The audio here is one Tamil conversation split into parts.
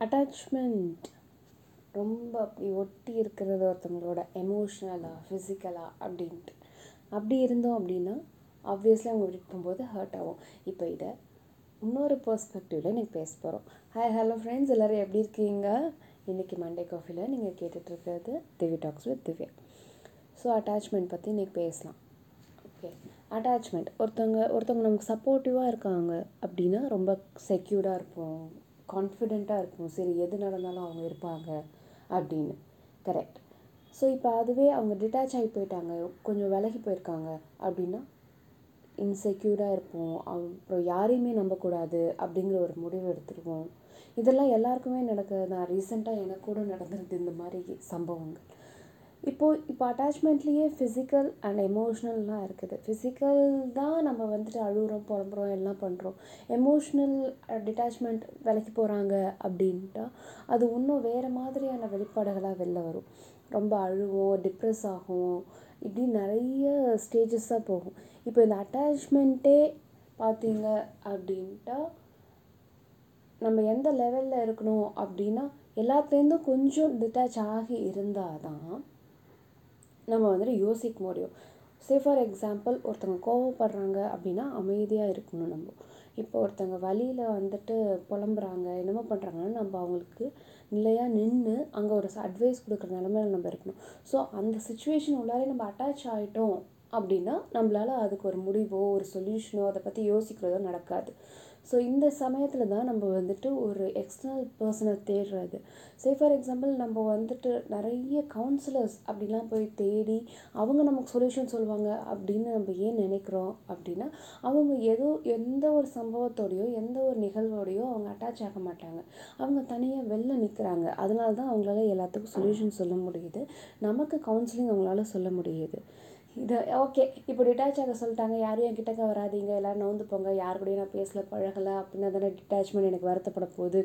அட்டாச்மெண்ட் ரொம்ப அப்படி ஒட்டி இருக்கிறது ஒருத்தவங்களோட எமோஷ்னலாக ஃபிசிக்கலாக அப்படின்ட்டு. அப்படி இருந்தோம் அப்படின்னா ஆப்வியஸ்லி அவங்க விட்டுட்டு போகும்போது ஹர்ட் ஆகும். இப்போ இதை இன்னொரு பர்ஸ்பெக்டிவில் இன்றைக்கி பேச போகிறோம் ஹாய் ஹலோ ஃப்ரெண்ட்ஸ் எல்லோரும் எப்படி இருக்கீங்க? இன்றைக்கி மண்டே காஃபியில் நீங்கள் கேட்டுட்ருக்கிறது Divya talks with Divya. So attachment பற்றி இன்றைக்கி பேசலாம். ஓகே அட்டாச்மெண்ட் ஒருத்தவங்க ஒருத்தவங்க நமக்கு சப்போர்ட்டிவாக இருக்காங்க அப்படின்னா ரொம்ப செக்யூர்டாக இருப்போம். கான்ஃபிடெண்ட்டாக இருக்கும். சரி எது நடந்தாலும் அவங்க இருப்பாங்க அப்படின்னு. கரெக்ட் ஸோ இப்போ அதுவே அவங்க டிட்டாச் ஆகி போயிட்டாங்க. கொஞ்சம் விலகி போயிருக்காங்க அப்படின்னா இன்செக்யூர்டாக இருப்போம். அப்புறம் யாரையுமே நம்பக்கூடாது அப்படிங்கிற ஒரு முடிவு எடுத்துருவோம். இதெல்லாம் எல்லாருக்குமே நடக்கிறது தான் ரீசெண்டாக எனக்கு கூட நடந்திருக்கு இந்த மாதிரி சம்பவங்கள். இப்போது இப்போ அட்டாச்மெண்ட்லேயே ஃபிசிக்கல் அண்ட் எமோஷ்னல்லாம் இருக்குது. ஃபிசிக்கல் தான் நம்ம வந்துட்டு அழுகுறோம் புலம்புறோம் எல்லாம் பண்ணுறோம் எமோஷ்னல் டிட்டாச்மெண்ட் விலைக்கு போகிறாங்க அப்படின்ட்டா அது இன்னும் வேறு மாதிரியான வெளிப்பாடுகளாக வெளில வரும். ரொம்ப அழுவோம் டிப்ரெஸ் ஆகும் இப்படி நிறைய ஸ்டேஜஸாக போகும். இப்போ இந்த அட்டாச்மெண்ட்டே பார்த்தீங்க அப்படின்ட்டா நம்ம எந்த லெவலில் இருக்கணும் அப்படின்னா எல்லாத்துலேருந்தும் கொஞ்சம் டிட்டாச் ஆகி இருந்தால் தான் நம்ம வந்துட்டு யோசிக்க முடியும். சே ஃபார் எக்ஸாம்பிள் ஒருத்தவங்க கோவப்படுறாங்க அப்படின்னா அமைதியாக இருக்கணும் நம்ம. இப்போ ஒருத்தவங்க வழியில் வந்துட்டு புலம்புறாங்க என்னமோ பண்ணுறாங்கன்னா நம்ம அவங்களுக்கு நிலையாக நின்று அங்கே ஒரு அட்வைஸ் கொடுக்குற நிலமையில நம்ம இருக்கணும். ஸோ அந்த சுச்சுவேஷன் உள்ளாரே நம்ம அட்டாச் ஆகிட்டோம் அப்படின்னா நம்மளால் அதுக்கு ஒரு முடிவோ ஒரு சொல்யூஷனோ அதை பற்றி யோசிக்கிறதோ நடக்காது. ஸோ இந்த சமயத்தில் தான் நம்ம வந்துட்டு ஒரு எக்ஸ்டர்னல் பர்சனை தேடுறது. சே ஃபார் எக்ஸாம்பிள் நம்ம வந்துட்டு நிறைய கவுன்சிலர்ஸ் அப்படிலாம் போய் தேடி அவங்க நமக்கு சொல்யூஷன் சொல்லுவாங்க அப்படின்னு நம்ம ஏன் நினைக்கிறோம் அப்படின்னா அவங்க ஏதோ எந்த ஒரு சம்பவத்தோடையோ எந்த ஒரு நிகழ்வோடையோ அவங்க அட்டாச் ஆக மாட்டாங்க. அவங்க தனியாக வெளில நிற்கிறாங்க அதனால தான் அவங்களால எல்லாத்துக்கும் சொல்யூஷன் சொல்ல முடியுது. நமக்கு கவுன்சிலிங் அவங்களால சொல்ல முடியுது. இது ஓகே இப்போ டிட்டாச் ஆக சொல்லிட்டாங்க. யாரும் என் கிட்டக்க வராதிங்க. எல்லோரும் நோந்து போங்க. யார் கூடயும் நான் பேசல பழகலை அப்படின்னா தானே டிட்டாச்மெண்ட் எனக்கு வருத்தப்பட போகுது.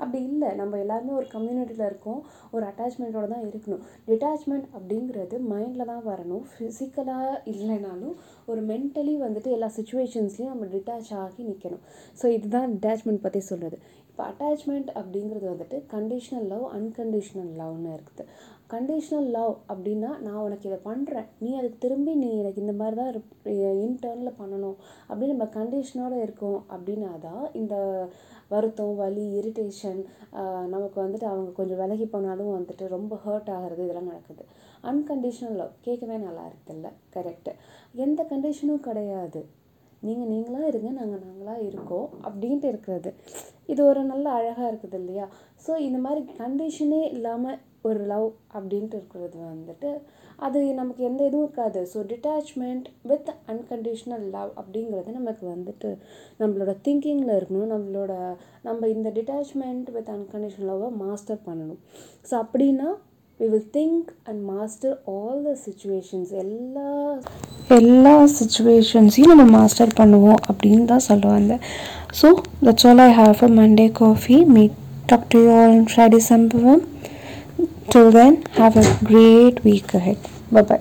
அப்படி இல்லை. நம்ம எல்லாருமே ஒரு கம்யூனிட்டியில் இருக்கோம். ஒரு அட்டாச்மெண்ட்டோட தான் இருக்கணும். டிட்டாச்மெண்ட் அப்படிங்கிறது மைண்டில் தான் வரணும். ஃபிசிக்கலாக இல்லைனாலும் ஒரு மென்டலி வந்துட்டு எல்லா சுச்சுவேஷன்ஸ்லையும் நம்ம டிட்டாச் ஆகி நிற்கணும் ஸோ இதுதான் டிட்டாச்மெண்ட் பற்றி சொல்கிறது இப்போ அட்டாச்மெண்ட் அப்படிங்கிறது வந்துட்டு கண்டிஷ்னல் லவ் அன்கண்டிஷ்னல் லவ்னு இருக்குது. கண்டிஷ்னல் லவ் அப்படின்னா நான் உனக்கு இதை பண்ணுறேன் நீ அதுக்கு திரும்பி நீ எனக்கு இந்த மாதிரி தான் இன்டர்னில் பண்ணணும். அப்படின்னு நம்ம கண்டிஷனோடு இருக்கோம் அப்படின்னா தான் இந்த வருத்தம் வலி இரிட்டேஷன் நமக்கு வந்துட்டு அவங்க கொஞ்சம் விலகி போனாலும் வந்துட்டு ரொம்ப ஹர்ட் ஆகிறது இதெல்லாம் நடக்குது. அன்கண்டிஷ்னல் லவ் கேட்கவே நல்லா இருக்குதுல்ல? கரெக்டு எந்த கண்டிஷனும் கிடையாது. நீங்கள் நீங்களாக இருங்க நாங்கள் நாங்களாக இருக்கோம் அப்படின்ட்டு இருக்கிறது. இது ஒரு நல்ல அழகாக இருக்குது இல்லையா ஸோ இந்த மாதிரி கண்டிஷனே இல்லாமல் ஒரு லவ் அப்படின்ட்டு இருக்கிறது வந்துட்டு அது நமக்கு எந்த இதுவும் இருக்காது. So detachment with unconditional love அப்படிங்கிறது நமக்கு வந்துட்டு நம்மளோட திங்கிங்கில் இருக்கணும். நம்மளோட நம்ம இந்த டிட்டாச்மெண்ட் வித் அன்கண்டிஷ்னல் லவ்வை மாஸ்டர் பண்ணணும். ஸோ அப்படின்னா we will think and master all the situations எல்லா எல்லா சுச்சுவேஷன்ஸையும் நம்ம மாஸ்டர் பண்ணுவோம் அப்படின்னு தான் சொல்லுவாங்க. So that's all I have a Monday coffee meet talk to you all Friday சம்பவம் Till then, have a great week ahead. Bye bye.